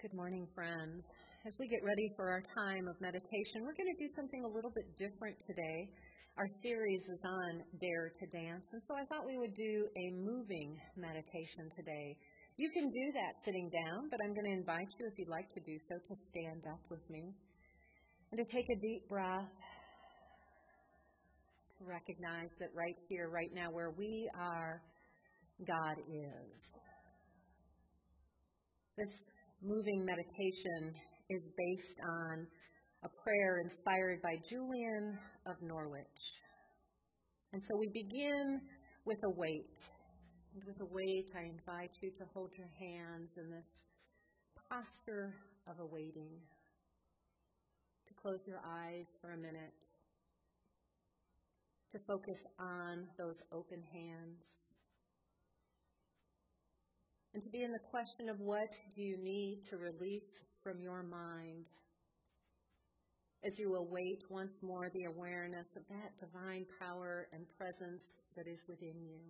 Good morning, friends. As we get ready for our time of meditation, we're going to do something a little bit different today. Our series is on Dare to Dance, and so I thought we would do a moving meditation today. You can do that sitting down, but I'm going to invite you, if you'd like to do so, to stand up with me and to take a deep breath. To recognize that right here, right now, where we are, God is. This moving meditation is based on a prayer inspired by Julian of Norwich. And so we begin with a wait. And with a wait, I invite you to hold your hands in this posture of awaiting, to close your eyes for a minute, to focus on those open hands, and to be in the question of what do you need to release from your mind as you await once more the awareness of that divine power and presence that is within you.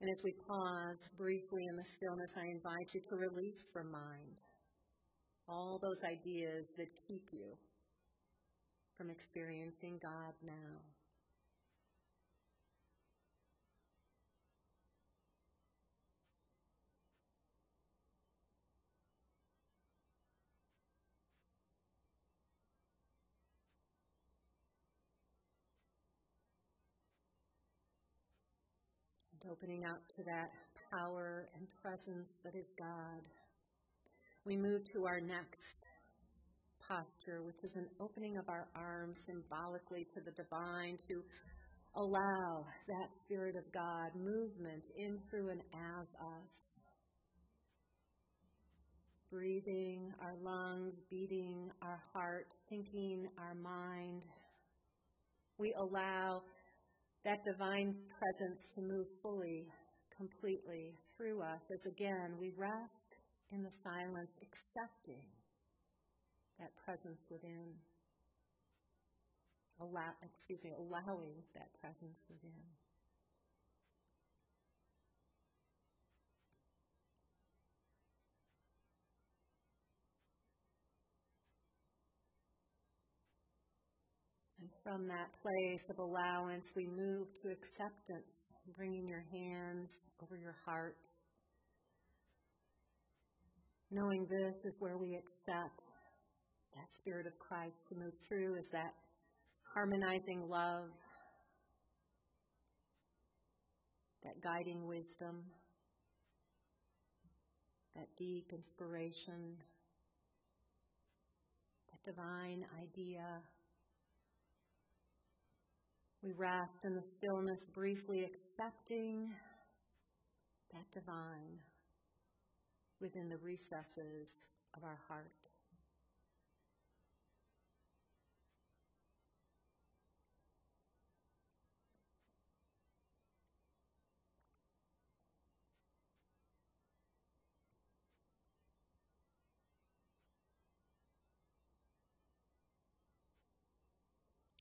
And as we pause briefly in the stillness, I invite you to release from mind all those ideas that keep you from experiencing God now. Opening up to that power and presence that is God. We move to our next posture, which is an opening of our arms symbolically to the divine to allow that Spirit of God movement in, through, and as us. Breathing, our lungs beating, our heart thinking, our mind. We allow that divine presence to move fully, completely through us as again we rest in the silence, accepting that presence within. Allow, excuse me, allowing that presence within. From that place of allowance, we move to acceptance, bringing your hands over your heart. Knowing this is where we accept that Spirit of Christ to move through, is that harmonizing love, that guiding wisdom, that deep inspiration, that divine idea we rest in the stillness, briefly accepting that divine within the recesses of our heart.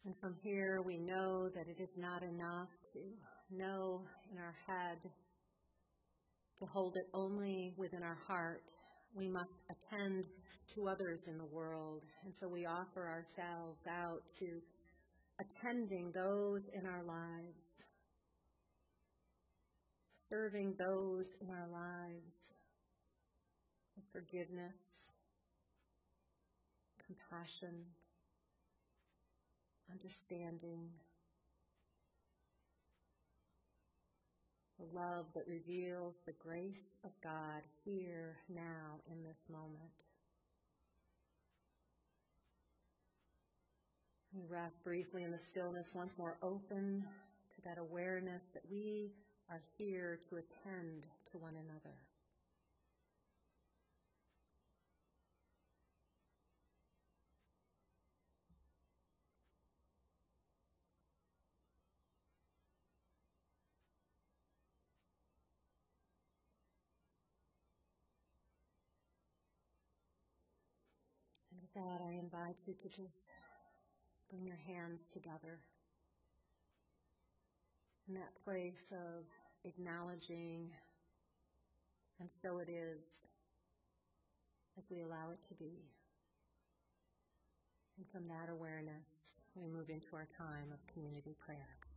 And from here, we know that it is not enough to know in our head, to hold it only within our heart. We must attend to others in the world. And so we offer ourselves out to attending those in our lives, serving those in our lives with forgiveness, compassion, understanding, the love that reveals the grace of God here, now, in this moment. We rest briefly in the stillness, once more open to that awareness that we are here to attend to one another. That, I invite you to just bring your hands together in that place of acknowledging And so it is as we allow it to be. And from that awareness, we move into our time of community prayer.